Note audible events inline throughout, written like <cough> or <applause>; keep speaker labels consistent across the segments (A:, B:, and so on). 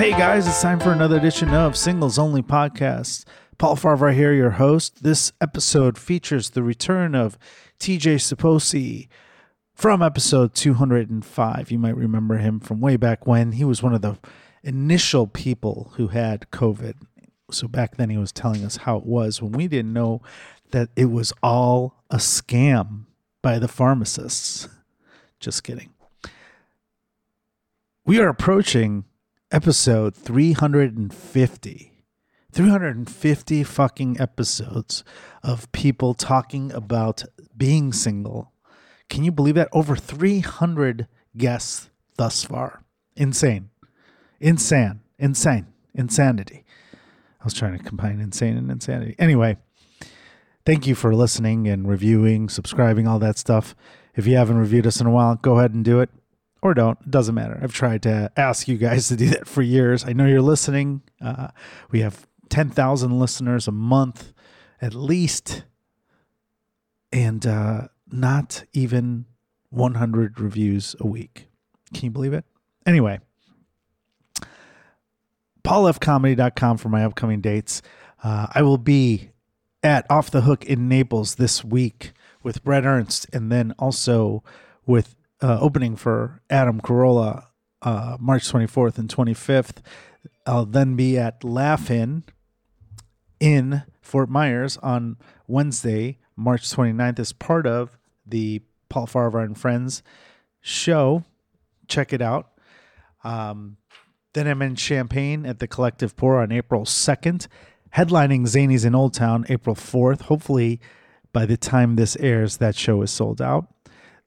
A: Hey guys, it's time for another edition of Singles Only Podcast. Paul Farahvar here, your host. This episode features the return of TJ Sopoci from episode 205. You might remember him from way back when. He was one of the initial people who had COVID. So back then he was telling us how it was when we didn't know that it was all a scam by the pharmacists. Just kidding. We are approaching episode 350. 350 fucking episodes of people talking about being single. Can you believe that? Over 300 guests thus far. Insane. Insane. Insane. Insanity. I was trying to combine insane and insanity. Anyway, thank you for listening and reviewing, subscribing, all that stuff. If you haven't reviewed us in a while, go ahead and do it or don't. Doesn't matter. I've tried to ask you guys to do that for years. I know you're listening. Uh, we have 10,000 listeners a month at least, and uh, not even 100 reviews a week. Can you believe it? Anyway, paulfcomedy.com for my upcoming dates. Uh, I will be at Off the Hook in Naples this week with Brett Ernst, and then also with uh, opening for Adam Carolla uh, March 24th and 25th. I'll then be at Laugh-In in Fort Myers on Wednesday, March 29th, as part of the Paul Farahvar and Friends show. Check it out. Um, then I'm in Champaign at the Collective Pour on April 2nd, headlining Zanies in Old Town April 4th. Hopefully, by the time this airs, that show is sold out.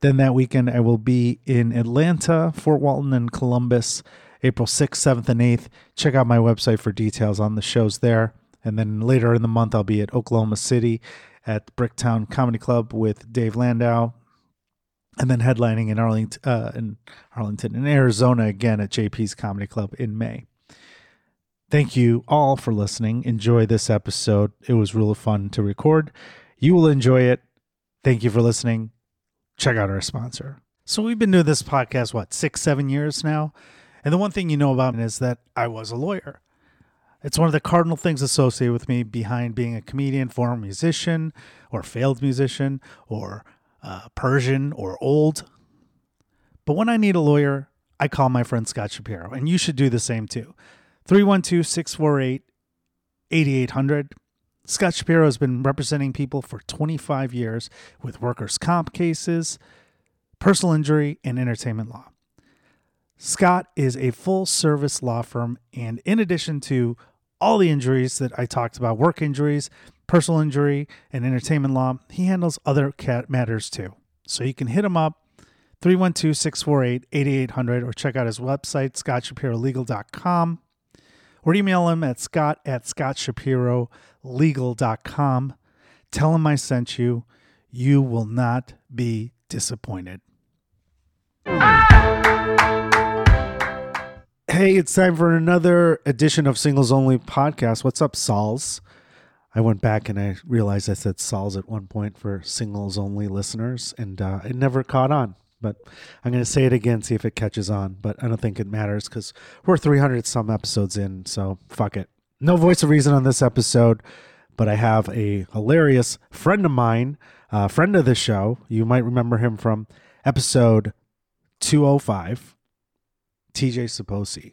A: Then that weekend, I will be in Atlanta, Fort Walton, and Columbus, April 6th, 7th, and 8th. Check out my website for details on the shows there. And then later in the month, I'll be at Oklahoma City at Bricktown Comedy Club with Dave Landau. And then headlining in Arlington, uh, in Arlington, in Arizona again at JP's Comedy Club in May. Thank you all for listening. Enjoy this episode. It was really fun to record. You will enjoy it. Thank you for listening. Check out our sponsor. So we've been doing this podcast, what, six, seven years now? And the one thing you know about me is that I was a lawyer. It's one of the cardinal things associated with me behind being a comedian, former musician, or failed musician, or uh, Persian, or old. But when I need a lawyer, I call my friend Scott Shapiro, and you should do the same too. 312 648 8800. Scott Shapiro has been representing people for 25 years with workers' comp cases, personal injury, and entertainment law. Scott is a full service law firm, and in addition to all the injuries that I talked about work injuries, personal injury, and entertainment law he handles other matters too. So you can hit him up 312 648 8800 or check out his website, scottshapirolegal.com, or email him at scott at scottshapirolegal.com. Tell him I sent you. You will not be disappointed. Hey, it's time for another edition of Singles Only Podcast. What's up, Sauls? I went back and I realized I said Sauls at one point for singles only listeners, and uh, it never caught on. But I'm going to say it again, see if it catches on. But I don't think it matters because we're 300 some episodes in, so fuck it. No voice of reason on this episode, but I have a hilarious friend of mine, uh, friend of the show. You might remember him from episode 205, TJ Sopoci.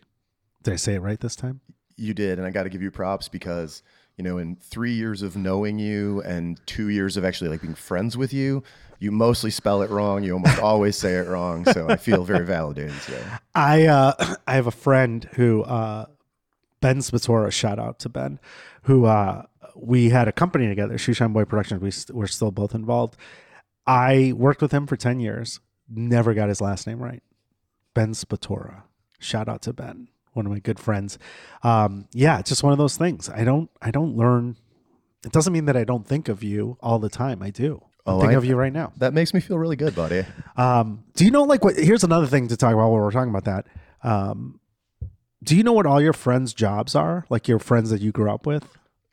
A: Did I say it right this time?
B: You did, and I got to give you props because you know, in three years of knowing you and two years of actually like being friends with you, you mostly spell it wrong. You almost always say it wrong. So I feel very validated today. <laughs>
A: I uh, <clears throat> I have a friend who uh, Ben Spatora. Shout out to Ben, who uh, we had a company together, Shoeshine Boy Productions. We st- we're still both involved. I worked with him for ten years. Never got his last name right. Ben Spatora. Shout out to Ben, one of my good friends. Um, yeah, it's just one of those things. I don't I don't learn. It doesn't mean that I don't think of you all the time. I do.
B: Oh,
A: thinking
B: I-
A: of you right now.
B: That makes me feel really good, buddy.
A: Um, do you know like what? Here's another thing to talk about while we're talking about that. Um, do you know what all your friends' jobs are? Like your friends that you grew up with?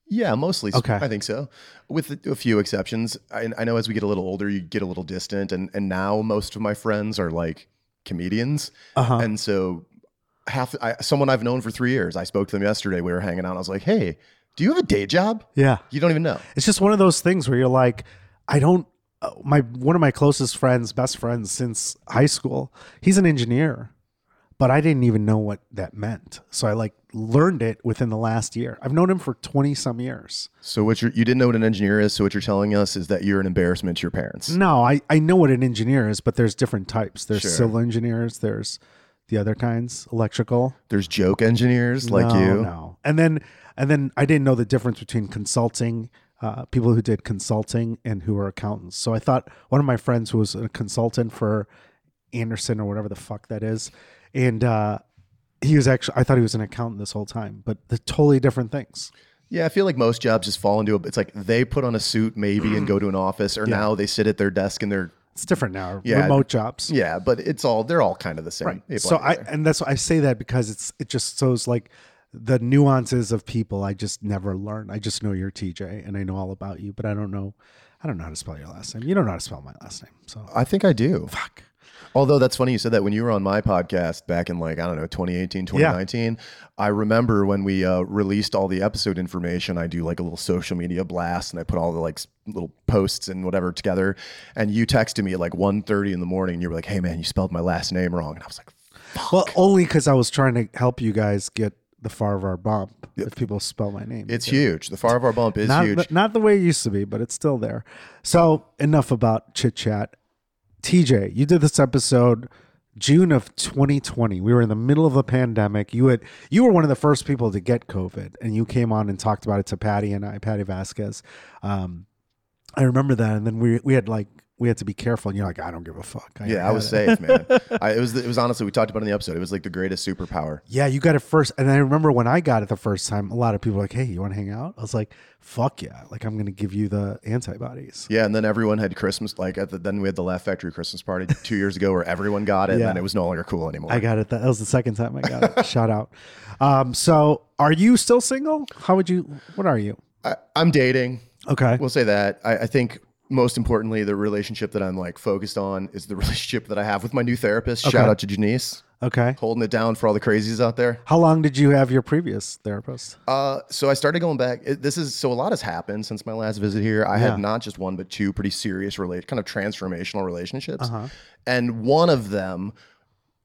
B: Yeah, mostly.
A: Okay.
B: I think so. With a, few exceptions. I, I know as we get a little older, you get a little distant, and and now most of my friends are like comedians,
A: Uh huh.
B: and so half I, someone I've known for three years. I spoke to them yesterday. We were hanging out. I was like, "Hey, do you have a day job?
A: Yeah.
B: You don't even know."
A: It's just one of those things where you're like, I don't. uh, My one of my closest friends, best friends since high school, he's an engineer, but I didn't even know what that meant. So I like learned it within the last year. I've known him for twenty some years.
B: So what you're, you didn't know what an engineer is. So what you're telling us is that you're an embarrassment to your parents.
A: No, I I know what an engineer is, but there's different types. There's
B: Sure.
A: civil engineers. There's the other kinds, electrical.
B: There's joke engineers like
A: no,
B: you.
A: No, and then and then I didn't know the difference between consulting, uh, people who did consulting and who are accountants. So I thought one of my friends who was a consultant for Andersen or whatever the fuck that is, and uh, he was actually I thought he was an accountant this whole time, but they're totally different things.
B: Yeah, I feel like most jobs just fall into a. It's like they put on a suit maybe and go to an <clears throat> office, or now they sit at their desk and they're
A: It's different now.
B: Yeah.
A: Remote jobs.
B: yeah, but it's all they're all kind of the same. They
A: So I and that's why I say that because it's it just shows like the nuances of people I just never learn. I just know you're TJ and I know all about you, but I don't know I don't know how to spell your last name. You don't know how to spell my last name. So
B: I think I do.
A: fuck.
B: Although that's funny you said that. When you were on my podcast back in like I don't know 2018 2019 I remember when we uh, released all the episode information I do like a little social media blast and I put all the like little posts and whatever together. And you texted me at like 1:30 in the morning and you were like hey man you spelled my last name wrong. And I was like
A: Well, only because I was trying to help you guys get the far Farahvar bump. If people spell my name,
B: it's huge. The far Farahvar bump is
A: not
B: huge.
A: The, not the way it used to be, but it's still there. So enough about chit chat. TJ, you did this episode June of 2020. We were in the middle of a pandemic. You had you were one of the first people to get COVID, and you came on and talked about it to Patty and I, Patty Vasquez. Um, I remember that, and then we we had like we had to be careful, and you're like, I don't give a fuck.
B: yeah I was safe man <laughs> I, it was it was honestly we talked about it in the episode it was like the greatest superpower
A: Yeah, you got it first. And I remember when I got it the first time, a lot of people were like, hey, you want to hang out? I was like, fuck yeah. Like, I'm going to give you the antibodies.
B: Yeah, and then everyone had Christmas. Like at the, then we had the Laugh Factory Christmas party <laughs> two years ago, where everyone got it,
A: Yeah.
B: and it was no longer cool anymore.
A: I got it. That was the second time I got it. <laughs> Shout out. Um, so, are you still single? How would you, what are you?
B: I, I'm dating.
A: Okay.
B: We'll say that. I, I think most importantly, the relationship that I'm like focused on is the <laughs> relationship that I have with my new therapist. Shout out to Janice,
A: Okay.
B: holding it down for all the crazies out there.
A: How long did you have your previous therapist?
B: Uh, so I started going back. It, this is so a lot has happened since my last visit here. I
A: Yeah.
B: had not just one but two pretty serious relate kind of transformational relationships,
A: Uh-huh.
B: and one of them,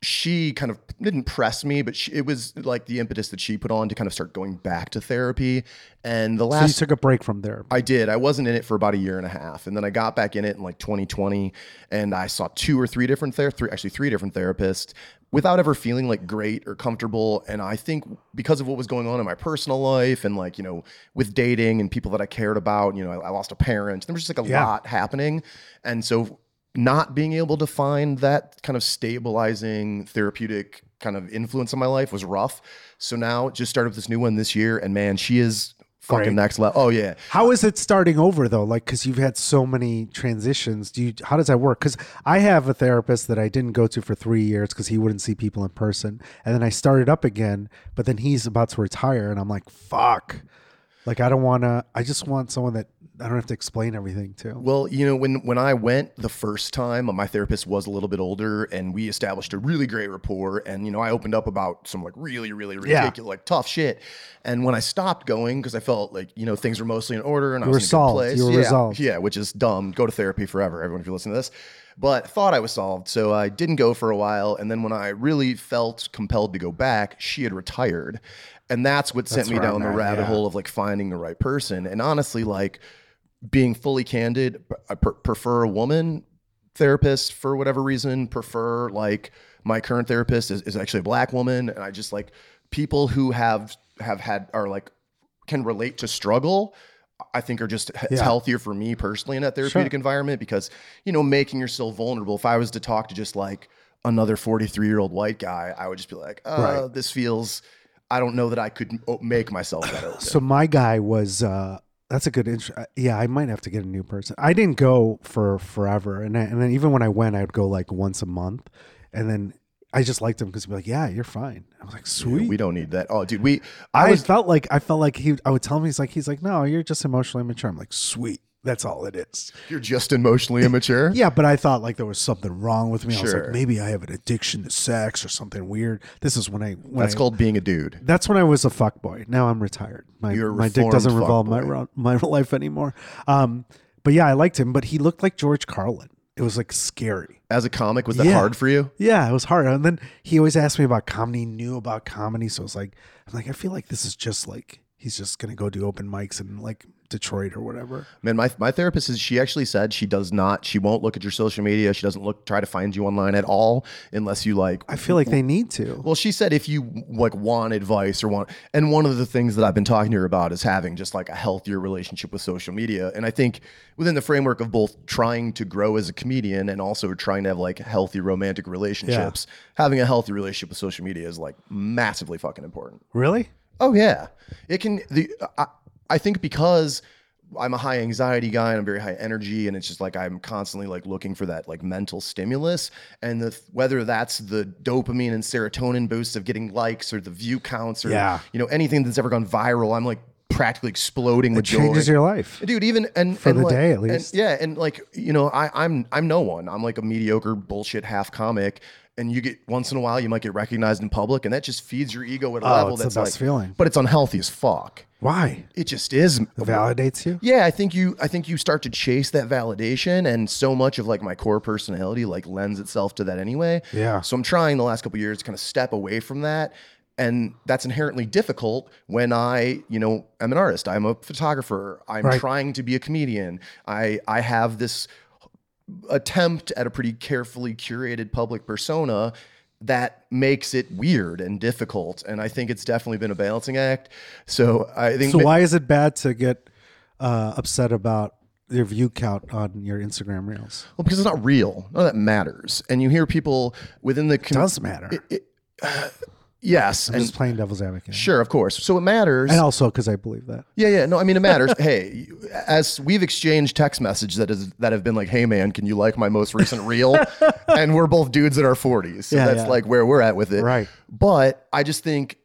B: she kind of didn't press me, but she, it was like the impetus that she put on to kind of start going back to therapy. And the last,
A: So, you took a break from there.
B: I did. I wasn't in it for about a year and a half, and then I got back in it in like 2020, and I saw two or three different ther- three actually three different therapists without ever feeling like great or comfortable. And I think because of what was going on in my personal life and like you know with dating and people that I cared about, you know, I, I lost a parent. There was just like a
A: Yeah.
B: lot happening, and so not being able to find that kind of stabilizing therapeutic kind of influence in my life was rough. So now just started with this new one this year, and man, she is fucking
A: Great.
B: next level. Oh yeah.
A: How is it starting over though? Like, because you've had so many transitions. Do you? How does that work? Because I have a therapist that I didn't go to for three years because he wouldn't see people in person, and then I started up again. But then he's about to retire, and I'm like, fuck. Like, I don't want to. I just want someone that I don't have to explain everything to.
B: Well, you know, when when I went the first time, my therapist was a little bit older, and we established a really great rapport. And you know, I opened up about some like really, really
A: Yeah.
B: like tough shit. And when I stopped going, because I felt like you know things were mostly in order, and I was
A: were
B: in a good
A: solved.
B: place.
A: You were
B: yeah,
A: resolved.
B: Yeah, which is dumb. Go to therapy forever, everyone. If you listen to this. But thought I was solved, so I didn't go for a while. And then when I really felt compelled to go back, she had retired, and that's what sent me down the rabbit
A: yeah.
B: hole of like finding the right person. And honestly, like being fully candid, I per- prefer a woman therapist for whatever reason. Prefer like my current therapist is, is actually a black woman, and I just like people who have have had are like can relate to struggle. I think are just it's
A: Yeah.
B: healthier for me personally in that therapeutic environment because you know making yourself vulnerable. If I was to talk to just like another forty three year old white guy, I would just be like, uh,
A: Right.
B: this feels. I don't know that I could make myself open.
A: So my guy was. uh that's a good intro. uh, Yeah, I might have to get a new person. I didn't go for forever, and I, and then even when I went, I would go like once a month, and then I just liked him because he'd be like, "Yeah, you're fine." I was like, "Sweet."
B: we don't need that. Oh, dude, we. I
A: I
B: was
A: felt like I felt like he. I would tell him he's like he's like no, you're just emotionally immature." I'm like sweet. That's all it is.
B: You're just emotionally immature. <laughs>
A: Yeah, but I thought like there was something wrong with me. I was
B: Sure.
A: like, maybe I have an addiction to sex or something weird. This is when I when
B: That's
A: I,
B: called being a dude.
A: That's when I was a fuck boy. Now I'm retired. My
B: You're a
A: my dick
B: reformed
A: doesn't revolve my
B: fuckboy.
A: ro- my <laughs> life anymore. Um, but yeah, I liked him. But he looked like George Carlin. It was like scary.
B: As a comic, was that
A: Yeah.
B: hard for you?
A: Yeah, it was hard. And then he always asked me about comedy. He knew about comedy, so I was like, I'm like, I feel like this is just like he's just gonna go do open mics and like Detroit or whatever.
B: Man, my, my therapist is she actually said she does not she won't look at your social media. She doesn't look try to find you online at all unless you like
A: I feel like they need to.
B: Well, she said if you like want advice or want, and one of the things that I've been talking to her about is having just like a healthier relationship with social media. And I think within the framework of both trying to grow as a comedian and also trying to have like healthy romantic relationships, having a healthy relationship with social media is like massively fucking important.
A: Really?
B: Oh yeah, it can. The I, I think because I'm a high anxiety guy and I'm very high energy, and it's just like I'm constantly like looking for that like mental stimulus, and the whether that's the dopamine and serotonin boost of getting likes or the view counts or
A: Yeah.
B: you know anything that's ever gone viral, I'm like practically exploding with
A: It changes
B: joy.
A: your life.
B: Dude, even and
A: For
B: and
A: the
B: like-
A: day, at
B: and-
A: least.
B: yeah, and like you know, I, I'm I'm no one. I'm like a mediocre bullshit half comic, and you get once in a while you might get recognized in public, and that just feeds your ego at a
A: Oh,
B: level
A: it's the
B: that's
A: best
B: like,
A: feeling.
B: but it's unhealthy as fuck.
A: Why?
B: It just is.
A: Validates you?
B: Yeah, I think you I think you start to chase that validation and so much of like my core personality like lends itself to that anyway.
A: Yeah.
B: So I'm trying the last couple of years to kind of step away from that and that's inherently difficult when I, you know, I'm an artist. I'm a photographer. I'm
A: Right.
B: trying to be a comedian. I I have this attempt at a pretty carefully curated public persona that makes it weird and difficult and I think it's definitely been a balancing act. So I think
A: So why is it bad to get uh, upset about your view count on your Instagram reels?
B: Well, because it's not real. None of that matters. And you hear people within the
A: It does matter.
B: Yes,
A: I'm
B: and
A: just playing devil's advocate.
B: sure, of course. So it matters.
A: And also because I believe that.
B: Yeah, yeah. No, I mean it matters. <laughs> hey, as we've exchanged text messages that is that have been like, "Hey, man, can you like my most recent reel?" <laughs> and we're both dudes in our forties, so
A: Yeah,
B: that's
A: yeah.
B: like where we're at with it.
A: Right.
B: But I just think.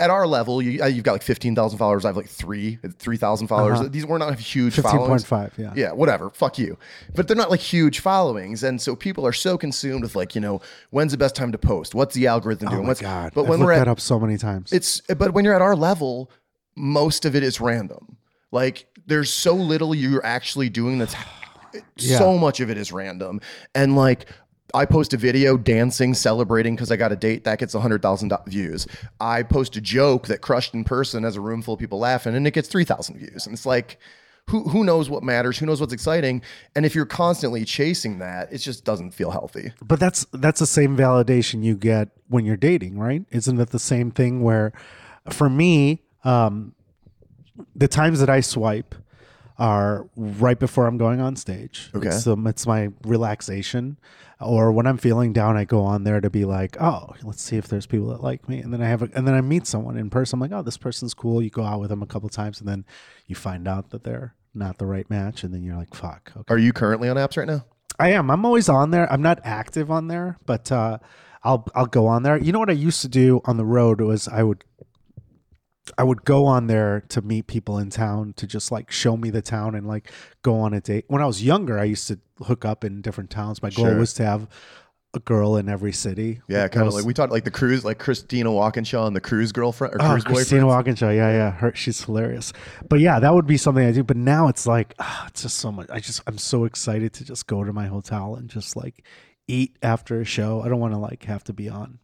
B: At our level, you, uh, you've got like fifteen thousand followers. I have like three, three thousand followers.
A: Uh-huh.
B: These were not huge
A: 15.5,
B: followings.
A: yeah.
B: Yeah, whatever. Fuck you. But they're not like huge followings. And so people are so consumed with like, you know, when's the best time to post? What's the algorithm doing?
A: Oh
B: doing?
A: my
B: What's
A: God.
B: but
A: I've
B: when we're
A: that
B: at
A: up so many times.
B: it's but when you're at our level, most of it is random. Like there's so little you're actually doing that's <sighs> yeah. so much of it is random. And like I post a video dancing, celebrating because I got a date that gets 100,000 views. I post a joke that crushed in person as a room full of people laughing and it gets 3,000 views. And it's like, who, who knows what matters? Who knows what's exciting? And if you're constantly chasing that, it just doesn't feel healthy.
A: But that's that's the same validation you get when you're dating, right? Isn't it the same thing where for me, um, the times that I swipe are right before I'm going on stage.
B: Okay.
A: It's, um, it's my relaxation. Or when I'm feeling down, I go on there to be like, oh, let's see if there's people that like me. And then I have a, and then I meet someone in person. I'm like, oh, this person's cool. You go out with them a couple times and then you find out that they're not the right match. And then you're like, fuck. Okay.
B: Are you currently on apps right now?
A: I am. I'm always on there. I'm not active on there, but uh, I'll I'll go on there. You know what I used to do on the road was I would I would go on there to meet people in town to just like show me the town and like go on a date. When I was younger, I used to hook up in different towns. My goal
B: Sure.
A: was to have a girl in every city.
B: Yeah, kind of like we talked like the cruise, like Christina Walkinshaw and the cruise girlfriend or
A: Oh,
B: cruise
A: Christina
B: boyfriend.
A: Walkinshaw. Yeah, yeah. Her, she's hilarious. But yeah, that would be something I do. But now it's like, ah, it's just so much. I just, I'm so excited to just go to my hotel and just like eat after a show. I don't want to like have to be on.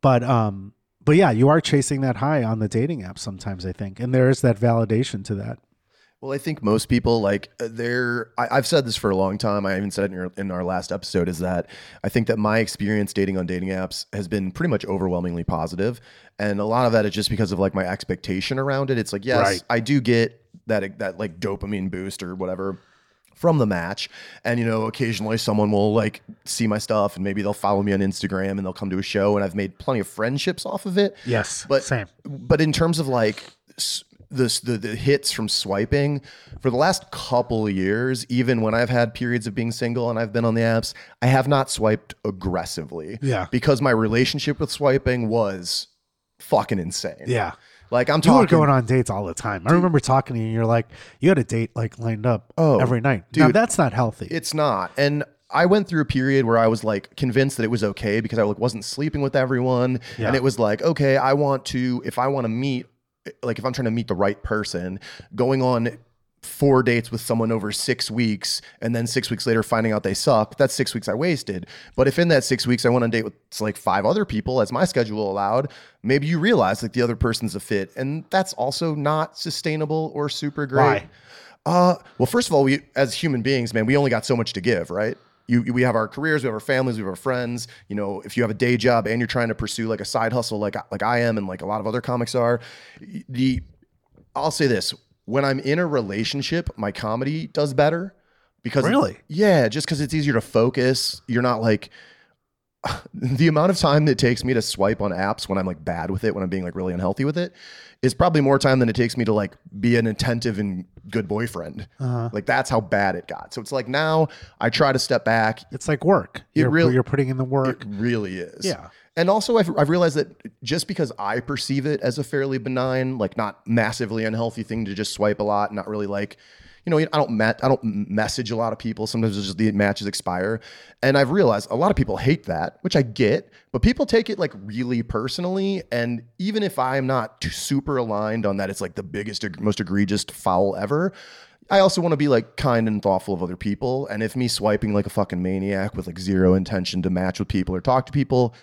A: But, um, but yeah, you are chasing that high on the dating app sometimes, I think. And there is that validation to that.
B: Well, I think most people like uh, they're. I, I've said this for a long time. I even said it in, your, in our last episode. Is that I think that my experience dating on dating apps has been pretty much overwhelmingly positive, and a lot of that is just because of like my expectation around it. It's like yes,
A: Right.
B: I do get that that like dopamine boost or whatever from the match and you know occasionally someone will like see my stuff and maybe they'll follow me on instagram and they'll come to a show and i've made plenty of friendships off of it
A: Yes.
B: but
A: same.
B: but in terms of like this the, the hits from swiping for the last couple of years even when i've had periods of being single and i've been on the apps i have not swiped aggressively
A: Yeah.
B: because my relationship with swiping was fucking insane
A: Yeah.
B: Like I'm talking.
A: You were going on dates all the time. I remember talking to you. and You're like, you had a date like lined up
B: Oh,
A: every night. Now
B: dude.
A: that's not healthy.
B: It's not. And I went through a period where I was like convinced that it was okay because I like wasn't sleeping with everyone.
A: Yeah.
B: And it was like, okay, I want to, if I want to meet, like if I'm trying to meet the right person, going on four dates with someone over six weeks and then six weeks later finding out they suck, that's six weeks I wasted. But if in that six weeks I went on a date with like five other people as my schedule allowed, maybe you realize like the other person's a fit. And that's also not sustainable or super great.
A: Why?
B: Uh, well, first of all, we as human beings, man, we only got so much to give, right? You, we have our careers, we have our families, we have our friends. You know, if you have a day job and you're trying to pursue like a side hustle, like like I am, and like a lot of other comics are, the I'll say this: when I'm in a relationship, my comedy does better because
A: Really?
B: yeah, just because it's easier to focus. You're not like <sighs> the amount of time that it takes me to swipe on apps when I'm like bad with it, when I'm being like really unhealthy with it, is probably more time than it takes me to like be an attentive and good boyfriend.
A: Uh-huh.
B: Like that's how bad it got. So it's like now I try to step back.
A: It's like work. You're,
B: really-
A: you're putting in the
B: It
A: work.
B: really is.
A: Yeah.
B: And also, I've, I've realized that just because I perceive it as a fairly benign, like not massively unhealthy thing to just swipe a lot, and not really like, you know, I don't I don't message a lot of people. Sometimes it's just the matches expire, and I've realized a lot of people hate that, which I get, but people take it like really personally. And even if I'm not too super aligned on that, it's like the biggest, most egregious foul ever. I also want to be like kind and thoughtful of other people. And if me swiping like a fucking maniac with like zero intention to match with people or talk to people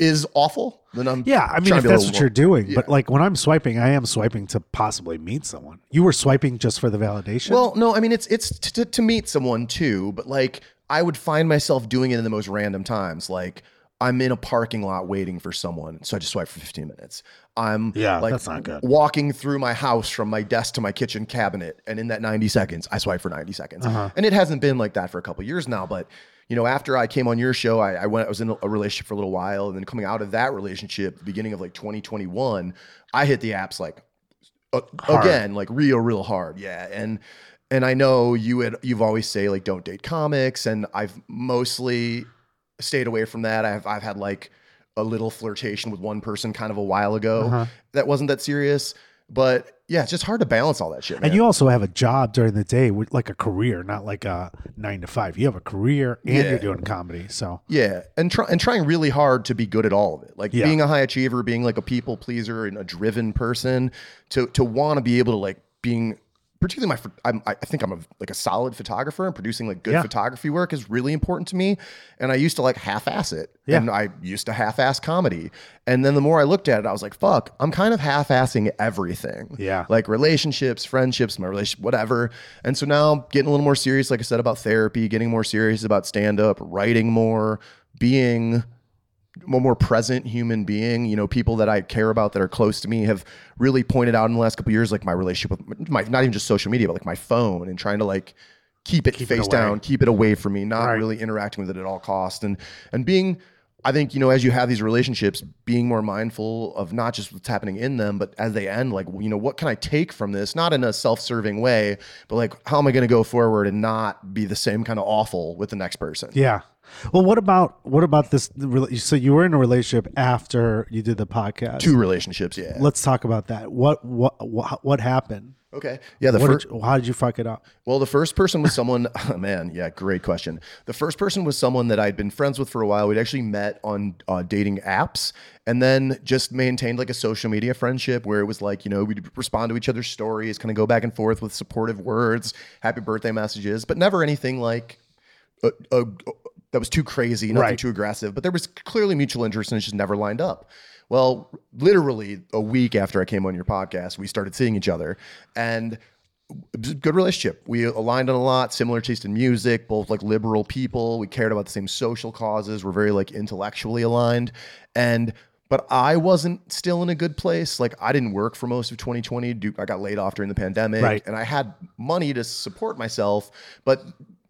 B: is awful, then I'm
A: Yeah, I mean, if
B: to be a
A: that's what you're
B: more-
A: doing, but like when I'm swiping, I am swiping to possibly meet someone. You were swiping just for the validation.
B: Well, no, I mean it's it's t- t- to meet someone too, but like I would find myself doing it in the most random times, like. I'm in a parking lot waiting for someone, so I just swipe for 15 minutes. I'm
A: Yeah,
B: like
A: that's not good.
B: walking through my house from my desk to my kitchen cabinet, and in that 90 seconds, I swipe for 90 seconds.
A: Uh-huh.
B: And it hasn't been like that for a couple years now, but you know, after I came on your show, I, I went, I was in a relationship for a little while, and then coming out of that relationship, beginning of like 2021, I hit the apps like uh, again, like real, real hard. Yeah. And, and I know you had, you've always say like, don't date comics. And I've mostly stayed away from that. I've, I've had like a little flirtation with one person kind of a while ago
A: Uh-huh.
B: that wasn't that serious, but yeah, it's just hard to balance all that shit. Man.
A: and you also have a job during the day with like a career, not like a nine to five. You have a career and
B: Yeah.
A: you're doing comedy. So
B: Yeah, and try, and trying really hard to be good at all of it. Like
A: Yeah.
B: being a high achiever, being like a people pleaser and a driven person to to want to be able to like being particularly my I'm, I think I'm a, like a solid photographer and producing like good
A: Yeah.
B: photography work is really important to me. And I used to like half-ass it,
A: Yeah.
B: and I used to half-ass comedy. And then the more I looked at it, I was like, "Fuck, I'm kind of half-assing everything."
A: Yeah.
B: like relationships, friendships, my relationship, whatever. And so now getting a little more serious, like I said, about therapy, getting more serious about stand up, writing more, being a more present human being. You know, people that I care about that are close to me have really pointed out in the last couple of years, like my relationship with my, not even just social media, but like my phone and trying to like keep it
A: Keep
B: face
A: away.
B: down, keep it away from me, not
A: Right.
B: really interacting with it at all costs. And, and being, I think, you know, as you have these relationships, being more mindful of not just what's happening in them, but as they end, like, you know, what can I take from this? Not in a self serving way, but like, how am I going to go forward and not be the same kind of awful with the next person?
A: yeah. Well, what about what about this? So you were in a relationship after you did the podcast.
B: Two relationships, yeah.
A: Let's talk about that. What what what, what happened?
B: Okay. Yeah. The first,
A: how did you fuck it up?
B: Well, the first person was someone, <laughs> oh, man, yeah, great question. The first person was someone that I'd been friends with for a while. We'd actually met on uh, dating apps and then just maintained like a social media friendship where it was like, you know, we'd respond to each other's stories, kind of go back and forth with supportive words, happy birthday messages, but never anything like uh, uh, that was too crazy, nothing
A: Right.
B: too aggressive. But there was clearly mutual interest and it just never lined up. Well, literally a week after I came on your podcast, we started seeing each other and it was a good relationship. We aligned on a lot, similar taste in music, both like liberal people. We cared about the same social causes. We're very like intellectually aligned. And but I wasn't still in a good place. Like I didn't work for most of 2020. I got laid off during the pandemic
A: Right.
B: and I had money to support myself, but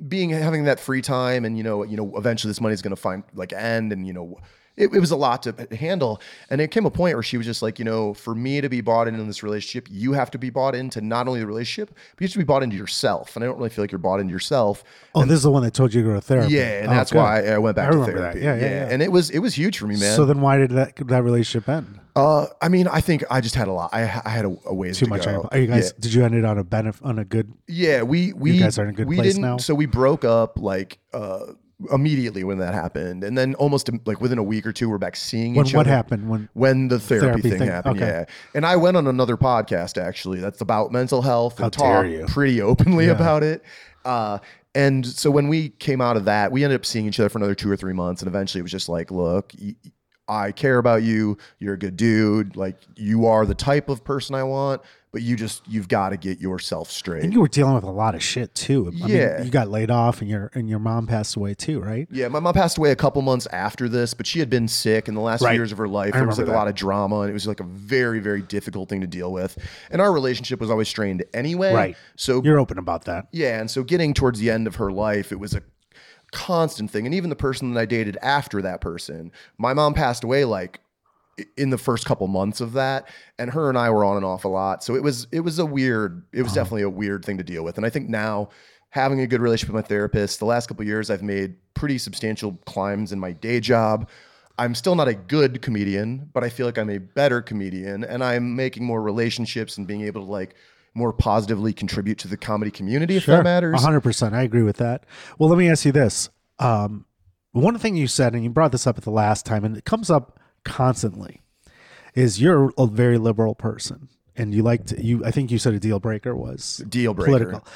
B: being having that free time and you know, you know, eventually this money's going to find like end and you know, it, it was a lot to handle. And it came a point where she was just like, you know, for me to be bought into this relationship, you have to be bought into not only the relationship, but you have to be bought into yourself. And I don't really feel like you're bought into yourself.
A: Oh, this is the one that told you to go to therapy.
B: Yeah, and
A: Oh,
B: that's
A: good.
B: why I went back
A: I
B: to
A: remember
B: therapy.
A: that. Yeah, yeah, yeah.
B: And it was it was huge for me, man.
A: So then, why did that that relationship end?
B: uh, I mean, I think I just had a lot. I, I had a, a ways
A: Too
B: to
A: much.
B: go.
A: Are you guys?
B: Yeah.
A: Did you end it on a benefit on a good?
B: Yeah, we we
A: guys are in a good
B: we
A: place
B: didn't,
A: now?
B: So we broke up like uh immediately when that happened, and then almost like within a week or two, we're back seeing
A: When
B: each
A: what
B: other.
A: What happened? When
B: When the therapy,
A: Therapy
B: thing,
A: thing,
B: happened,
A: okay.
B: yeah. And I went on another podcast actually that's about mental health and
A: How dare
B: talk
A: you.
B: pretty openly
A: Yeah.
B: about it. Uh, and so when we came out of that, we ended up seeing each other for another two or three months, and eventually it was just like, look. y- I care about you. You're a good dude. Like you are the type of person I want, but you just you've got to get yourself straight.
A: and you were dealing with a lot of shit too. I
B: Yeah.
A: mean, you got laid off, and your and your mom passed away too, right?
B: Yeah, my mom passed away a couple months after this, but she had been sick in the last few
A: Right.
B: years of her life.
A: I
B: There was like
A: remember
B: a lot of drama, and it was like a very, very difficult thing to deal with. And our relationship was always strained anyway.
A: Right.
B: So
A: You're open about that.
B: yeah, and so getting towards the end of her life, it was a constant thing. And even the person that I dated after that person, my mom passed away like in the first couple months of that. And her and I were on and off a lot. So it was it was a weird it was uh-huh. definitely a weird thing to deal with. And I think now having a good relationship with my therapist the last couple of years I've made pretty substantial climbs in my day job. I'm still not a good comedian but I feel like I'm a better comedian. And I'm making more relationships and being able to like more positively contribute to the comedy community if that matters
A: hundred percent. I agree with that. Well, let me ask you this. Um, one thing you said, and you brought this up at the last time, and it comes up constantly, is you're a very liberal person, and you like to. You, I think you said a deal breaker was
B: deal breaker
A: political.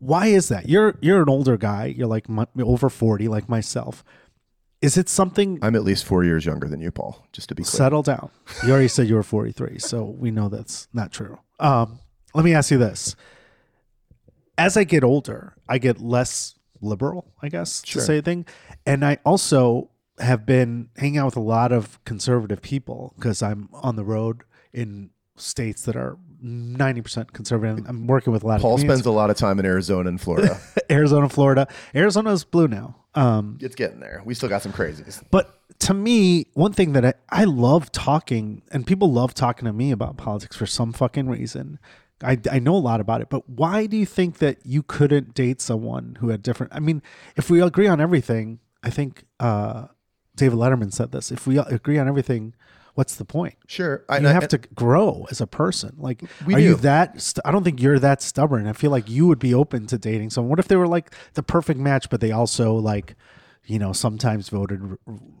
A: Why is that? You're you're an older guy. You're like my, over forty, like myself. Is it something?
B: I'm at least 4 years younger than you Paul just to be clear
A: Settle down. You already said you were 43, so we know that's not true. Um, let me ask you this. As I get older, I get less liberal, I guess,
B: Sure.
A: to say a thing. And I also have been hanging out with a lot of conservative people because I'm on the road in states that are 90% conservative. I'm working with a lot
B: Paul
A: of
B: Paul
A: spends
B: a lot of time in Arizona and Florida. <laughs>
A: Arizona, Florida. Arizona's blue now. Um,
B: it's getting there. We still got some crazies.
A: But to me, one thing that I, I love talking, and people love talking to me about politics for some fucking reason. I, I know a lot about it, but why do you think that you couldn't date someone who had different? I mean, if we agree on everything, I think uh, David Letterman said this. If we agree on everything, what's the point?
B: Sure. I,
A: You
B: I-
A: have to grow as a person. Like,
B: We
A: are you that? St- I don't think you're that stubborn. I feel like you would be open to dating someone. What if they were like the perfect match, but they also like, you know, sometimes voted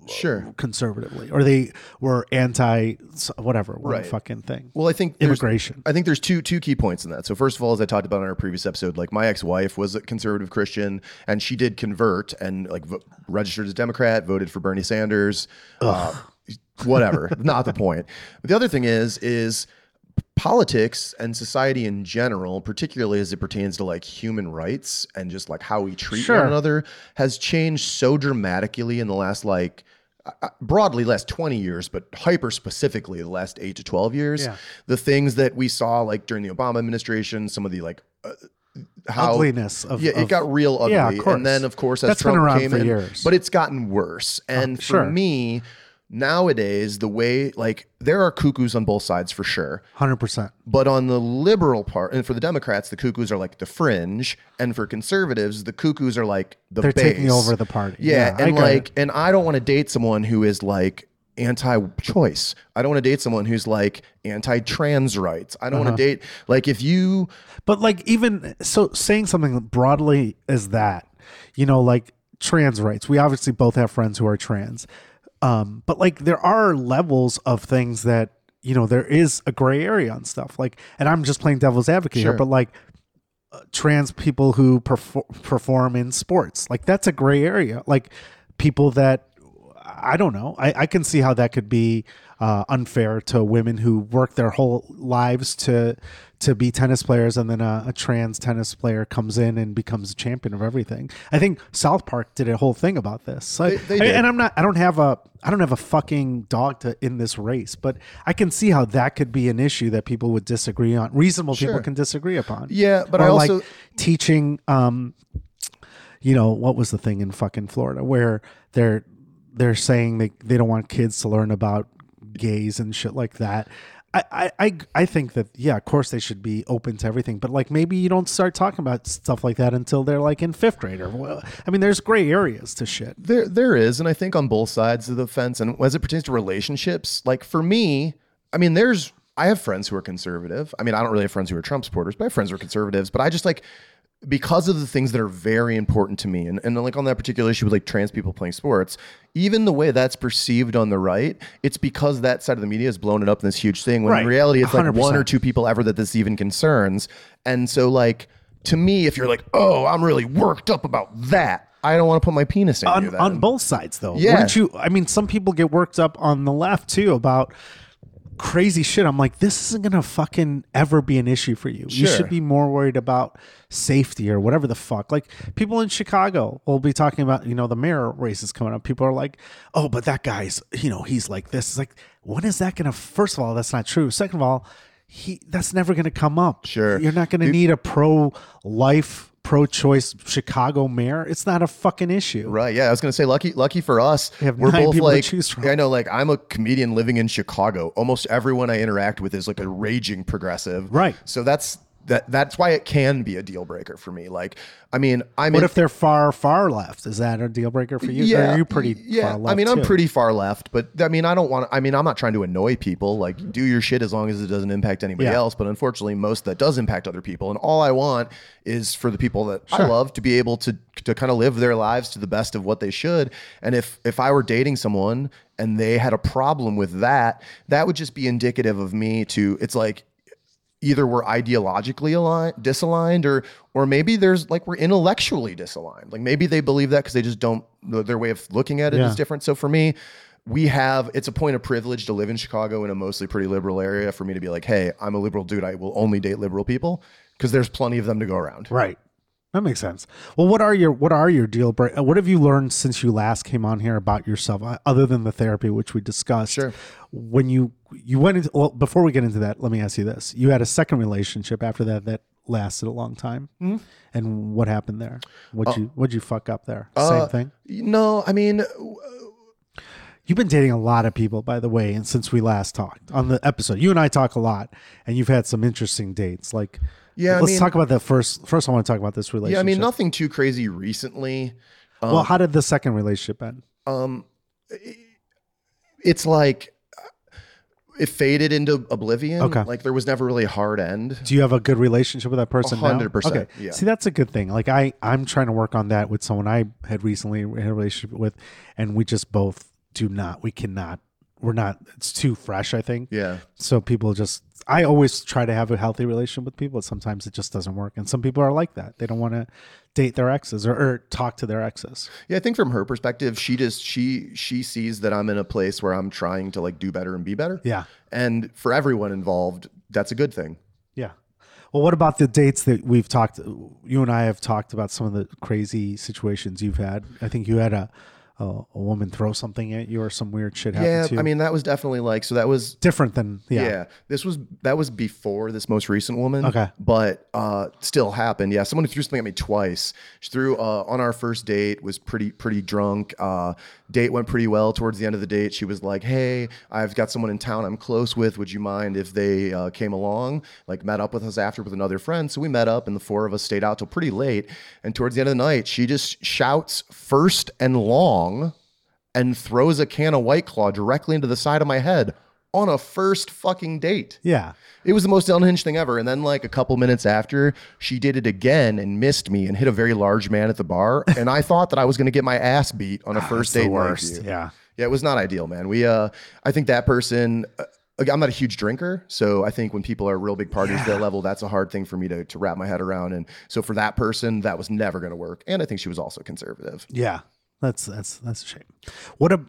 B: Sure.
A: conservatively, or they were anti whatever one
B: Right.
A: fucking thing.
B: Well, I think
A: Immigration.
B: I think there's two two key points in that. So first of all, as I talked about in our previous episode, like my ex-wife was a conservative Christian, and she did convert and like vo- registered as Democrat, voted for Bernie Sanders. Uh, whatever, <laughs> not the point. But the other thing is is politics and society in general, particularly as it pertains to like human rights and just like how we treat
A: Sure.
B: one another, has changed so dramatically in the last like uh, broadly last 20 years but hyper specifically the last 8 to 12 years
A: Yeah.
B: the things that we saw like during the obama administration some of the like uh, how
A: Ugliness of
B: yeah,
A: of-
B: it got real ugly.
A: Yeah, of.
B: And then, of course, as
A: That's
B: Trump
A: around
B: came
A: for
B: in,
A: years.
B: but it's gotten worse. And for
A: sure.
B: me, nowadays, the way like there are cuckoos on both sides for sure.
A: hundred percent.
B: But on the liberal part, and for the Democrats, the cuckoos are like the fringe, and for conservatives, the cuckoos are like the
A: They're
B: base.
A: taking over the party.
B: Yeah,
A: I
B: and like,
A: it.
B: and I don't want to date someone who is like anti-choice. I don't want to date someone who's like anti-trans rights. I don't
A: Uh-huh.
B: want to date like if you
A: But like even so saying something broadly as that, you know, like trans rights. We obviously both have friends who are trans. Um, but like there are levels of things that, you know, there is a gray area on stuff. Like and I'm just playing devil's advocate here, but like uh, trans people who perfor- perform in sports. Like that's a gray area. Like people that I don't know. I, I can see how that could be uh, unfair to women who work their whole lives to to be tennis players, and then a, a trans tennis player comes in and becomes a champion of everything. I think South Park did a whole thing about this. So,
B: They- they
A: I- and I'm not. I don't have a. I don't have a fucking dog to in this race, but I can see how that could be an issue that people would disagree on. Reasonable people can disagree upon.
B: Yeah, but
A: or
B: I also-
A: like teaching. Um, you know what was the thing in fucking Florida where they're they're saying they, they don't want kids to learn about gays and shit like that. I, I, I, think that yeah, of course they should be open to everything, but like maybe you don't start talking about stuff like that until they're like in fifth grade or well, I mean, there's gray areas to shit.
B: There, there is, and I think on both sides of the fence, and as it pertains to relationships, like for me, I mean, there's, I have friends who are conservative. I mean, I don't really have friends who are Trump supporters, but I have friends who are conservatives. But I just like because of the things that are very important to me, and, and like on that particular issue with like trans people playing sports, even the way that's perceived on the right, it's because that side of the media has blown it up in this huge thing. When
A: Right.
B: in reality, it's like
A: 100%.
B: one or two people ever that this even concerns. And so, like to me, if you're like, oh, I'm really worked up about that, I don't want to put my penis in
A: on, on both sides though
B: Yeah.
A: wouldn't you i mean some people get worked up on the left too about crazy shit. I'm like this isn't gonna fucking ever be an issue for you. You should be more worried about safety or whatever the fuck. Like people in chicago will be talking about you know the mayor races coming up. People are like oh but that guy's you know he's like this. It's like when is that gonna first of all that's not true. Second of all he that's never gonna come up.
B: Sure.
A: you're not gonna need a pro life pro choice chicago mayor it's not a fucking issue
B: Right. Yeah. I was gonna say, lucky, lucky for us,
A: We nine
B: both like.
A: choose from.
B: I know, like, I'm a comedian living in Chicago. Almost everyone I interact with is like a raging progressive.
A: Right.
B: So that's that. That's why it can be a deal breaker for me. Like, I mean, I'm.
A: What
B: in,
A: if they're far, far left? Is that a deal breaker for you? Or are you pretty
B: yeah.
A: far left?
B: I mean, I'm
A: too?
B: pretty far left, but I mean, I don't want. I mean, I'm not trying to annoy people. Like, mm-hmm. do your shit as long as it doesn't impact anybody
A: Yeah.
B: else. But unfortunately, most that does impact other people, and all I want is for the people that I love to be able to to kind of live their lives to the best of what they should. And if if I were dating someone and they had a problem with that, that would just be indicative of me to. It's like either we're ideologically aligned, disaligned, or or maybe there's like we're intellectually disaligned. Like maybe they believe that because they just don't their way of looking at it is
A: Yeah.
B: different. So for me, we have it's a point of privilege to live in Chicago in a mostly pretty liberal area for me to be like, hey, I'm a liberal dude. I will only date liberal people because there's plenty of them to go around.
A: right. That makes sense. Well, what are your what are your deal break? What have you learned since you last came on here about yourself, uh, other than the therapy which we discussed?
B: Sure.
A: When you you went into well, before we get into that, let me ask you this: You had a second relationship after that that lasted a long time,
B: Mm-hmm.
A: and what happened there? What
B: Uh,
A: you what'd you fuck up there? Same thing.
B: No, I mean,
A: You've been dating a lot of people, by the way, and since we last talked on the episode, you and I talk a lot, and you've had some interesting dates. Like,
B: Yeah,
A: let's
B: mean-
A: talk about that first. First, I want to talk about this relationship.
B: yeah, I mean, nothing too crazy recently.
A: well, how did the second relationship end?
B: um it's like it faded into oblivion
A: Okay.
B: like there was never really a hard end
A: Do you have a good relationship with that person?
B: 100%,
A: Okay.
B: yeah.
A: See, that's a good thing. Like I, I'm trying to work on that with someone I had recently had a relationship with, and we just both do not. We cannot. We're not. It's too fresh. I think.
B: yeah
A: So people just. I always try to have a healthy relationship with people. But sometimes it just doesn't work, and some people are like that. They don't want to date their exes or, or talk to their exes.
B: yeah i think from her perspective she just she she sees that i'm in a place where i'm trying to like do better and be better
A: Yeah.
B: and for everyone involved that's a good thing
A: Yeah. Well, what about the dates that we've talked? You and I have talked about some of the crazy situations you've had. I think you had a a, a woman throw something at you or some weird shit happen
B: yeah
A: to you.
B: i mean that was definitely like so that was
A: different than yeah.
B: Yeah. this was that was before this most recent woman.
A: Okay.
B: but uh, still happened. Yeah, someone who threw something at me twice. She threw uh, on our first date. Was pretty pretty drunk. Uh, date went pretty well. Towards the end of the date, she was like, "Hey, I've got someone in town I'm close with. Would you mind if they uh, came along? Like met up with us after with another friend." So we met up, and the four of us stayed out till pretty late. And towards the end of the night, she just shouts first and long and throws a can of White Claw directly into the side of my head on a first fucking date.
A: Yeah.
B: It was the most unhinged thing ever. And then, like a couple minutes after, she did it again and missed me and hit a very large man at the bar. <laughs> And I thought that I was going to get my ass beat on a first date.
A: worst. Yeah.
B: Yeah, it was not ideal, man. We, uh, I think that person. Uh, I'm not a huge drinker, so I think when people are real big parties at that level, that's a hard thing for me to, to wrap my head around. And so for that person, that was never going to work. And I think she was also conservative.
A: Yeah. That's that's that's a shame. What a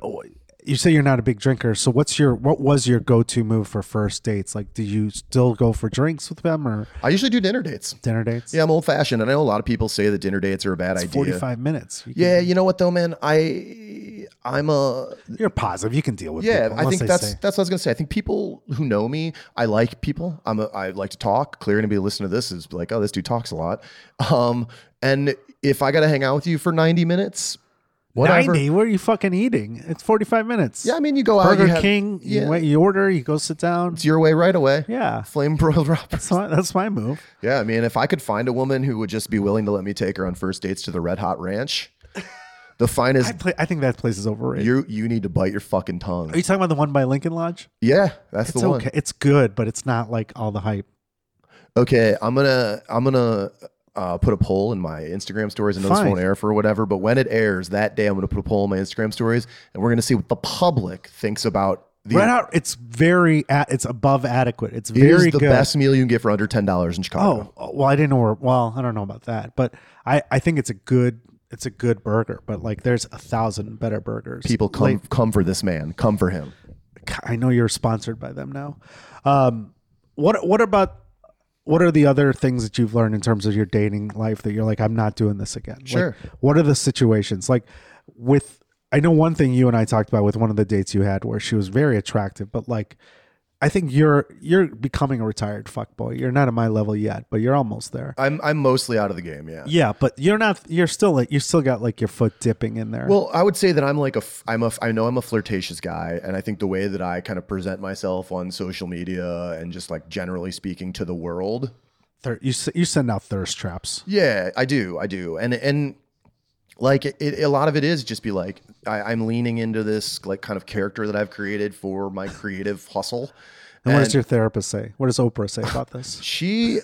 A: you say you're not a big drinker, so what's your what was your go to move for first dates? Like, do you still go for drinks with them or
B: I usually do dinner dates.
A: dinner dates?
B: Yeah, I'm old fashioned. I know a lot of people say that dinner dates are a bad idea.
A: forty five minutes. You can-
B: Yeah, you know what though, man? I I'm a
A: you're positive. You can deal with.
B: yeah.
A: people,
B: I think that's
A: say-
B: that's what I was gonna say. I think people who know me, I like people. I'm a, I like to talk. Clear anybody listening to this is like, oh, this dude talks a lot. Um, and if I got to hang out with you for 90 minutes, Whatever.
A: 90? Where are you fucking eating? It's 45 minutes.
B: Yeah, I mean, you go out.
A: Burger
B: you have-
A: King, you,
B: yeah.
A: wait, you order, you go sit down.
B: It's your way right away.
A: Yeah.
B: Flame broiled Roberts.
A: That's my, that's my move.
B: Yeah, I mean, if I could find a woman who would just be willing to let me take her on first dates to the Red Hot Ranch, the finest.
A: I, play, I think that place is overrated.
B: you you need to bite your fucking tongue.
A: are you talking about the one by Lincoln Lodge?
B: Yeah, that's
A: It's
B: the one.
A: okay. It's good, but it's not like all the hype.
B: Okay, I'm gonna I'm gonna uh, put a poll in my Instagram stories. I know this
A: Fine.
B: won't air for whatever, but when it airs that day, I'm gonna put a poll in my Instagram stories, and we're gonna see what the public thinks about the.
A: Red Hot, it's very, a- it's above adequate. It's
B: it is
A: very
B: the
A: good.
B: best meal you can get for under ten dollars in Chicago.
A: Oh, well, I didn't know where. Well, I don't know about that, but I, I think it's a good, it's a good burger. But like, there's a thousand better burgers.
B: People come come for this man. Come for him.
A: I know you're sponsored by them now. Um, what, what about, what are the other things that you've learned in terms of your dating life that you're like, I'm not doing this again? Like,
B: Sure.
A: what are the situations like with? I know one thing you and I talked about with one of the dates you had where she was very attractive, but like. I think you're you're becoming a retired fuckboy. You're not at my level yet, but you're almost there.
B: I'm I'm mostly out of the game. Yeah.
A: Yeah, but you're not. You're still like you still got like your foot dipping in there.
B: Well, I would say that I'm like a I'm a I know I'm a flirtatious guy, and I think the way that I kind of present myself on social media and just like generally speaking to the world,
A: Thir- you you send out thirst traps.
B: yeah, I do, I do, and and like it, it, a lot of it is just be like I, I'm leaning into this like kind of character that I've created for my creative hustle.
A: And what does your therapist say? What does Oprah say about this? <laughs>
B: she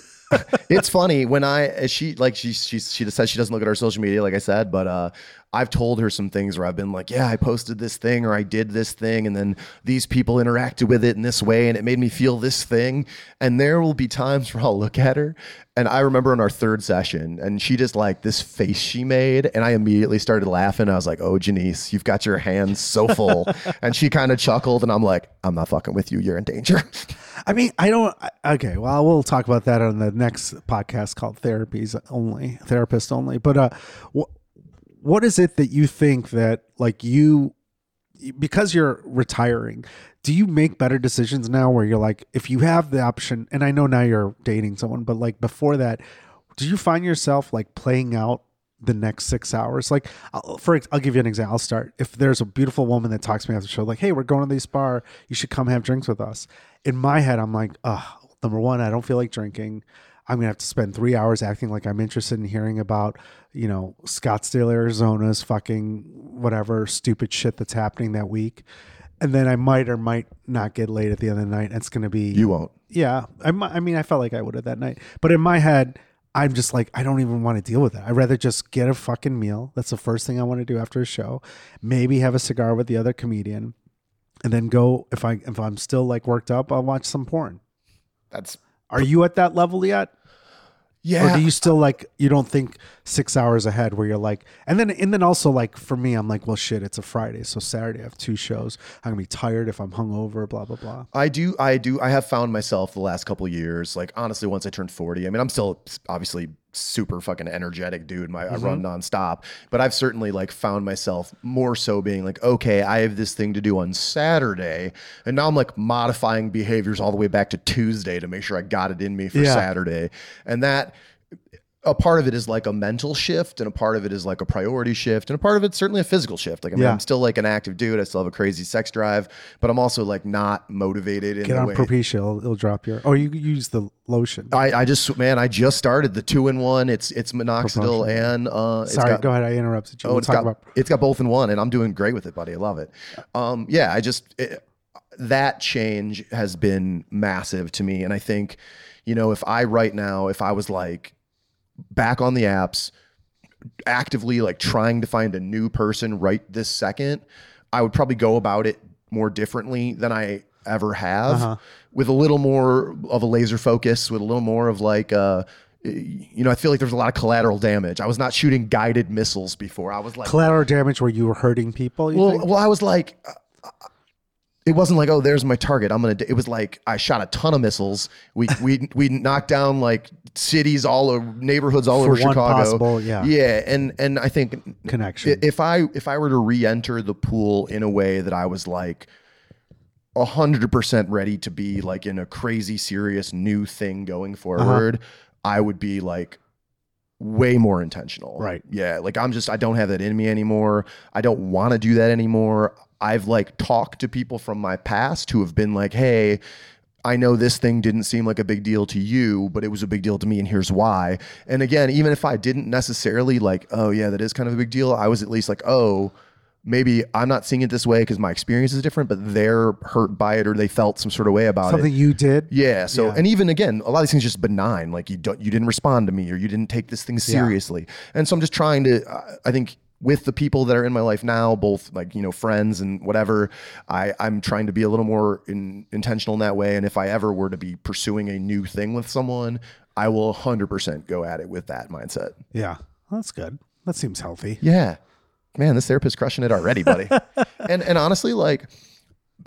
B: it's funny when i she like she she she says she doesn't look at our social media like i said but uh i've told her some things where i've been like yeah i posted this thing or i did this thing and then these people interacted with it in this way and it made me feel this thing and there will be times <laughs> where i'll look at her and i remember in our third session and she just like this face she made and i immediately started laughing i was like oh janice you've got your hands so full <laughs> and she kind of chuckled and i'm like i'm not fucking with you you're in danger
A: I mean, I don't. Okay, well, we'll talk about that on the next podcast called "Therapies Only," therapist only. But uh, what what is it that you think that like you because you're retiring? Do you make better decisions now where you're like, if you have the option, and I know now you're dating someone, but like before that, do you find yourself like playing out the next six hours? Like, I'll, for I'll give you an example. I'll start. If there's a beautiful woman that talks to me after the show, like, hey, we're going to this bar, you should come have drinks with us. In my head, I'm like, oh, number one, I don't feel like drinking. I'm gonna have to spend three hours acting like I'm interested in hearing about, you know, Scottsdale, Arizona's fucking whatever stupid shit that's happening that week. And then I might or might not get laid at the end of the night. It's gonna be
B: you won't
A: yeah, I, I mean, I felt like I would have that night, but in my head, I'm just like, I don't even want to deal with it. I'd rather just get a fucking meal. That's the first thing I want to do after a show. Maybe have a cigar with the other comedian, and then go. If I if I'm still like worked up, I'll watch some porn.
B: that's
A: Are you at that level yet?
B: yeah
A: Or do you still like you don't think six hours ahead where you're like and then and then also like for me I'm like well shit it's a Friday so Saturday I have two shows. I'm gonna be tired if I'm hungover blah blah blah.
B: I do, I do, I have found myself the last couple of years, like honestly, once I turned 40, I mean, I'm still obviously super fucking energetic dude. My, I mm-hmm. run nonstop, but I've certainly like found myself more so being like, okay, I have this thing to do on Saturday. And now I'm like modifying behaviors all the way back to Tuesday to make sure I got it in me for
A: Yeah.
B: Saturday. And that, a part of it is like a mental shift and a part of it is like a priority shift and a part of it's certainly a physical shift. Like I mean,
A: Yeah.
B: i'm still like an active dude. I still have a crazy sex drive but i'm also like not motivated in
A: get
B: the
A: on
B: way
A: Propecia it'll, it'll drop your oh you use the lotion.
B: I, I just man I just started the two in one it's it's minoxidil and uh it's
A: sorry
B: got,
A: go ahead. I interrupted you.
B: Oh
A: we'll
B: it's got
A: about
B: it's got both in one and I'm doing great with it buddy. I love it. Um yeah I just it, that change has been massive to me and I think you know if I right now if I was like back on the apps actively like trying to find a new person right this second I would probably go about it more differently than I ever have
A: Uh-huh.
B: with a little more of a laser focus with a little more of like uh you know, I feel like there's a lot of collateral damage. I was not shooting guided missiles before. I was like,
A: collateral damage where you were hurting people you
B: well,
A: think?
B: well, I was like, it wasn't like, oh, there's my target. I'm gonna. d-" It was like I shot a ton of missiles. We we <laughs> we knocked down like cities all over neighborhoods all
A: For
B: over
A: one
B: Chicago.
A: possible- yeah.
B: yeah, and and I think
A: connection
B: if I if I were to re-enter the pool in a way that I was like hundred percent ready to be like in a crazy serious new thing going
A: Uh-huh.
B: forward, I would be like way more intentional.
A: Right.
B: Yeah. Like I'm just I don't have that in me anymore. I don't want to do that anymore. I've like talked to people from my past who have been like, "Hey, I know this thing didn't seem like a big deal to you, but it was a big deal to me, and here's why. And again, even if I didn't necessarily like, oh, yeah, that is kind of a big deal, I was at least like, oh, maybe I'm not seeing it this way because my experience is different, but they're hurt by it or they felt some sort of way about it.
A: Something
B: it.
A: you did.
B: Yeah. So,
A: Yeah.
B: and even again, a lot of these things just benign. Like you don't, you didn't respond to me or you didn't take this thing seriously. And so I'm just trying to, I think with the people that are in my life now, both like, you know, friends and whatever, I, I'm trying to be a little more in, intentional in that way. And if I ever were to be pursuing a new thing with someone, I will 100% go at it with that mindset.
A: Yeah. Well, that's good. That seems healthy.
B: Yeah. Man, this therapist crushing it already, buddy. <laughs> and and honestly, like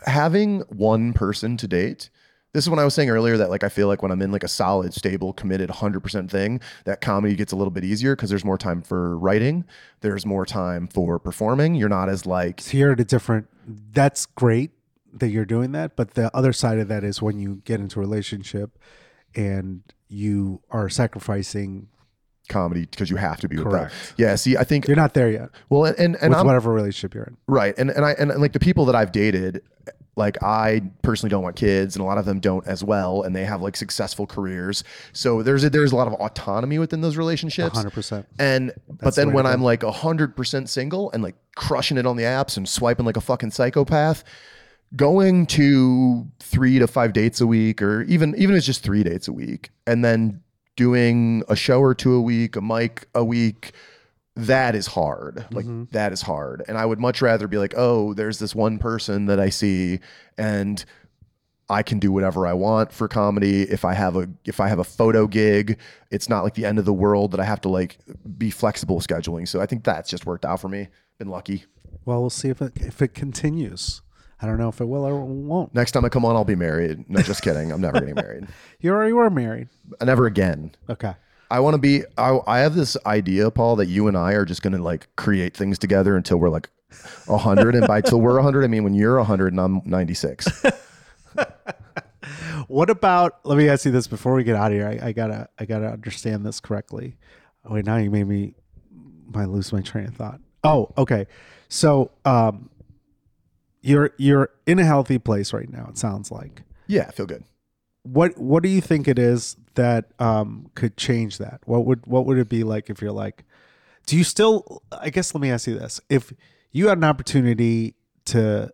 B: having one person to date, this is when I was saying earlier that like I feel like when I'm in like a solid, stable, committed 100% thing, that comedy gets a little bit easier because there's more time for writing, there's more time for performing. You're not as like
A: you're at a different. That's great that you're doing that, but the other side of that is when you get into a relationship and you are sacrificing.
B: Comedy because you have to be with
A: Correct.
B: them. Yeah, see, I think
A: You're not there yet
B: well and and, and
A: with
B: I'm
A: whatever relationship you're in.
B: Right. And and I and like the people that I've dated, like I personally don't want kids, and a lot of them don't as well, and they have like successful careers. So there's a, there's a lot of autonomy within those relationships.
A: hundred percent.
B: And but
A: That's the
B: then when. I'm like hundred percent single and like crushing it on the apps and swiping like a fucking psychopath, going to three to five dates a week, or even even if it's just three dates a week, and then doing a show or two a week, a mic a week, that is hard. Like mm-hmm. that is hard. And I would much rather be like, oh, there's this one person that I see and I can do whatever I want for comedy. If I have a if I have a photo gig, it's not like the end of the world that I have to like be flexible scheduling. So I think that's just worked out for me. Been lucky.
A: Well, we'll see if it if it continues. I don't know if it will or won't.
B: Next time I come on, I'll be married. No, just kidding. I'm never getting married. <laughs>
A: You already were married.
B: Never again.
A: Okay.
B: I want to be. I, I have this idea, Paul, that you and I are just going to like create things together until we're like hundred, and by till we're hundred, I mean when you're hundred and I'm ninety six. <laughs>
A: What about? Let me ask you this before we get out of here. I, I gotta I gotta understand this correctly. Oh, wait, now you made me might lose my train of thought. Oh, okay. So, um, you're you're in a healthy place right now. It sounds like.
B: Yeah, I feel good.
A: What What do you think it is that um could change that? What would What would it be like if you're like? Do you still? I guess let me ask you this: If you had an opportunity to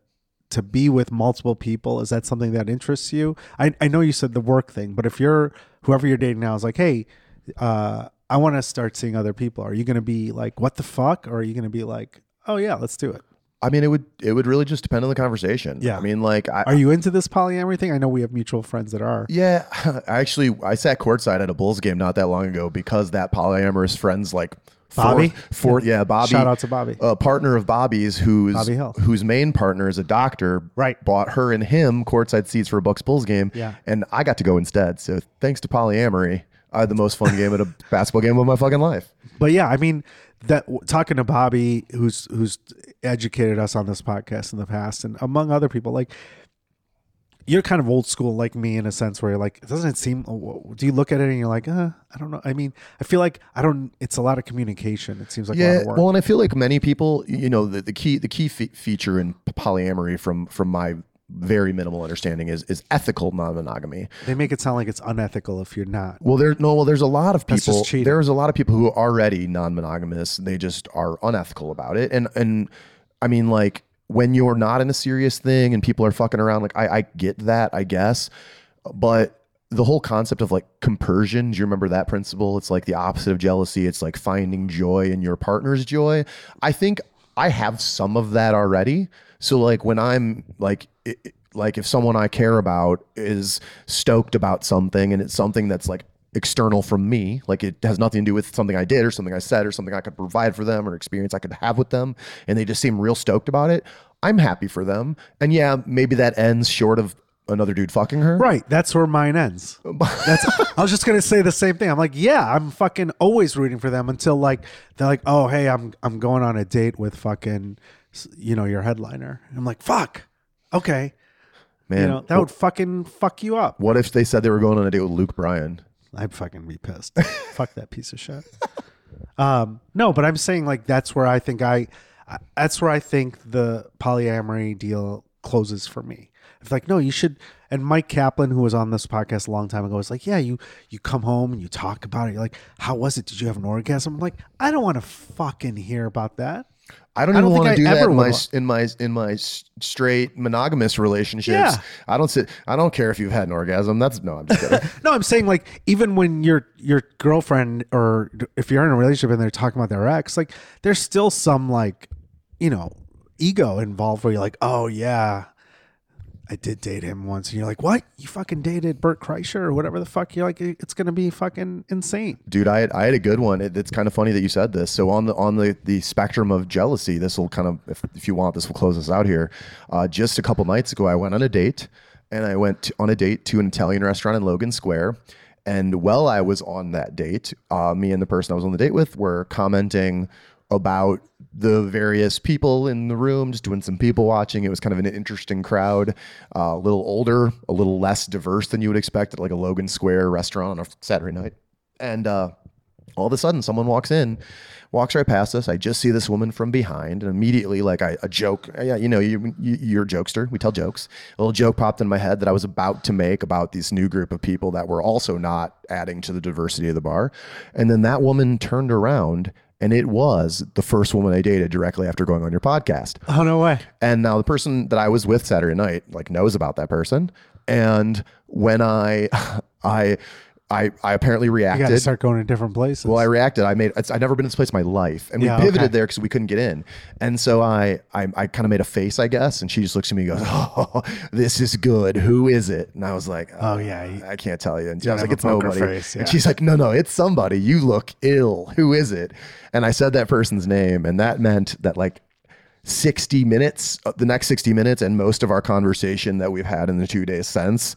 A: to be with multiple people, is that something that interests you? I I know you said the work thing, but if you're whoever you're dating now is like, hey, uh, I want to start seeing other people. Are you going to be like, what the fuck, or are you going to be like, oh yeah, let's do it?
B: I mean, it would it would really just depend on the conversation.
A: Yeah.
B: I mean, like I,
A: Are you into this polyamory thing? I know we have mutual friends that are.
B: Yeah, <laughs> I actually I sat courtside at a Bulls game not that long ago because that polyamorous friend's like
A: Bobby?
B: four, yeah, Bobby.
A: Shout out to Bobby.
B: A partner of Bobby's who's
A: Bobby Hill.
B: whose main partner is a doctor.
A: Right.
B: Bought her and him courtside seats for a Bucks Bulls game.
A: Yeah.
B: And I got to go instead. So thanks to polyamory, I had the most fun game at <laughs> a basketball game of my fucking life.
A: But yeah, I mean that talking to Bobby, who's who's educated us on this podcast in the past, and among other people, like you're kind of old school like me in a sense where you're like, doesn't it seem? Do you look at it and you're like, uh, I don't know. I mean, I feel like I don't. It's a lot of communication. It seems like a lot
B: Yeah,
A: of work.
B: well, and I feel like many people, you know, the, the key the key fe- feature in polyamory, from from my very minimal understanding, is is ethical non-monogamy.
A: they make it sound like it's unethical if you're not.
B: Well, there no. Well, there's a lot of people. There's a lot of people who are already non-monogamous. They just are unethical about it. And and I mean, like when you're not in a serious thing and people are fucking around, like I, I get that, I guess, but the whole concept of like compersion. Do you remember that principle? It's like the opposite of jealousy. It's like finding joy in your partner's joy. I think I have some of that already. So like when I'm like. It, like if someone I care about is stoked about something and it's something that's like external from me, like it has nothing to do with something I did or something I said or something I could provide for them or experience I could have with them, and they just seem real stoked about it, I'm happy for them. And yeah, maybe that ends short of another dude fucking her.
A: Right. That's where mine ends. <laughs> That's I was just gonna say the same thing. I'm like, yeah, I'm fucking always rooting for them until like they're like, oh hey, I'm I'm going on a date with fucking you know, your headliner. I'm like, fuck. Okay.
B: Man,
A: you know, that would fucking fuck you up.
B: what if they said they were going on a date with Luke Bryan?
A: I'd fucking be pissed. <laughs> fuck that piece of shit. Um, no, but I'm saying like that's where I think I, I- that's where I think the polyamory deal closes for me. It's like no, you should. And Mike Kaplan, who was on this podcast a long time ago, was like, yeah, you you come home and you talk about it. You're like, how was it? Did you have an orgasm? I'm like, I don't want to fucking hear about that.
B: I don't even want to
A: I
B: do that
A: ever
B: in my in my in my straight monogamous relationships.
A: Yeah.
B: I don't sit. I don't care if you've had an orgasm. That's no. I'm just kidding. <laughs>
A: No, I'm saying like even when your your girlfriend or if you're in a relationship and they're talking about their ex, like there's still some like you know ego involved where you're like, oh yeah, I did date him once, and you're like, what? You fucking dated Bert Kreischer or whatever the fuck? You're like, it's gonna be fucking insane.
B: Dude, I had, I had a good one. It, it's kind of funny that you said this. So on the on the, the spectrum of jealousy, this will kind of, if, if you want, this will close us out here. Uh, just a couple nights ago, I went on a date, and I went to, on a date to an Italian restaurant in Logan Square. And while I was on that date, uh, me and the person I was on the date with were commenting about the various people in the room, just doing some people watching. It was kind of an interesting crowd, uh, a little older, a little less diverse than you would expect at like a Logan Square restaurant on a Saturday night. And uh, all of a sudden, someone walks in, walks right past us. I just see this woman from behind, and immediately, like I, a joke, yeah, you know, you, you, you're a jokester. We tell jokes. A little joke popped in my head that I was about to make about this new group of people that were also not adding to the diversity of the bar. And then that woman turned around, and it was the first woman I dated directly after going on your podcast.
A: Oh no way.
B: And now the person that I was with Saturday night like knows about that person. And when I <laughs> I I, I apparently reacted.
A: You got to start going to different places.
B: Well, I reacted. I made. I've never been in this place in my life, and we
A: Yeah,
B: pivoted
A: okay.
B: there because we couldn't get in. And so I, I, I kind of made a face, I guess, and she just looks at me and goes, <laughs> "Oh, this is good. Who is it?" And I was like,
A: Oh, yeah, you-
B: I can't tell you." And I was like, "It's nobody."
A: face, yeah.
B: And she's like, "No, no, it's somebody. You look ill. Who is it?" And I said that person's name, and that meant that like 60 minutes, uh, the next 60 minutes, and most of our conversation that we've had in the two days since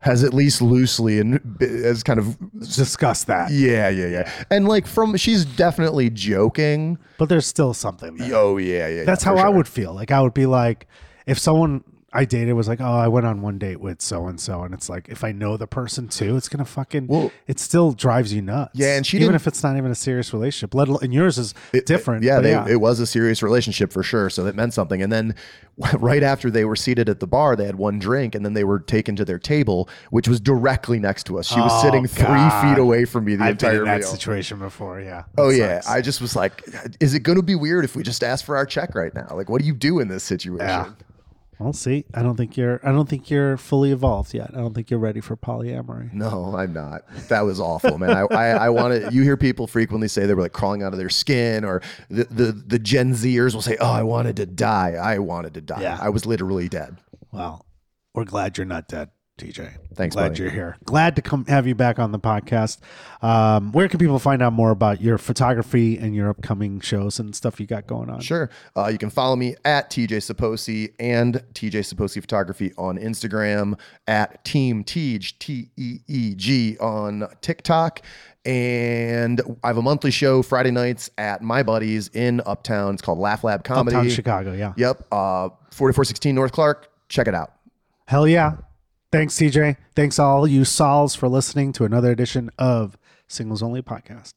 B: has at least loosely and has kind of
A: discussed that,
B: yeah, yeah, yeah. And like from she's definitely joking.
A: but there's still something. There.
B: Oh yeah, yeah.
A: That's
B: yeah,
A: how I
B: sure.
A: would feel. Like I would be like, if someone I dated was like, oh, I went on one date with so and so, and it's like, if I know the person too, it's gonna fucking.
B: Well-
A: it still drives you nuts.
B: Yeah, and she
A: even if it's not even a serious relationship. Let alone, and yours is different.
B: Yeah, they,
A: yeah.
B: it was a serious relationship for sure. So that meant something. And then <laughs> right after they were seated at the bar, they had one drink and then they were taken to their table, which was directly next to us. She was
A: Oh,
B: sitting three
A: God.
B: feet away from me the
A: I've been
B: entire
A: in that
B: meal.
A: situation before. Yeah.
B: Oh
A: That
B: yeah. I just was like, is it going to be weird if we just ask for our check right now? Like, what do you do in this situation?
A: Yeah. Well, see, I don't think you're. I don't think you're fully evolved yet. I don't think you're ready for polyamory.
B: No, I'm not. That was awful, man. I, I, I want to. You hear people frequently say they were like crawling out of their skin, or the, the the Gen Zers will say, "Oh, I wanted to die. I wanted to die.
A: Yeah.
B: I was literally dead."
A: Well, we're glad you're not dead, TJ.
B: Thanks,
A: Glad
B: buddy.
A: you're here. Glad to come have you back on the podcast. Um, where can people find out more about your photography and your upcoming shows and stuff you got going on?
B: Sure. Uh, you can follow me at TJ Sopoci and TJ Sopoci Photography on Instagram, at Team Teej, T E E G on TikTok. And I have a monthly show Friday nights at my buddies in Uptown. It's called Laugh Lab Comedy.
A: Uptown Chicago. Yeah.
B: Yep. Uh, 4416 North Clark. Check it out.
A: Hell yeah. Thanks, TJ. Thanks, all you sols, for listening to another edition of Singles Only Podcast.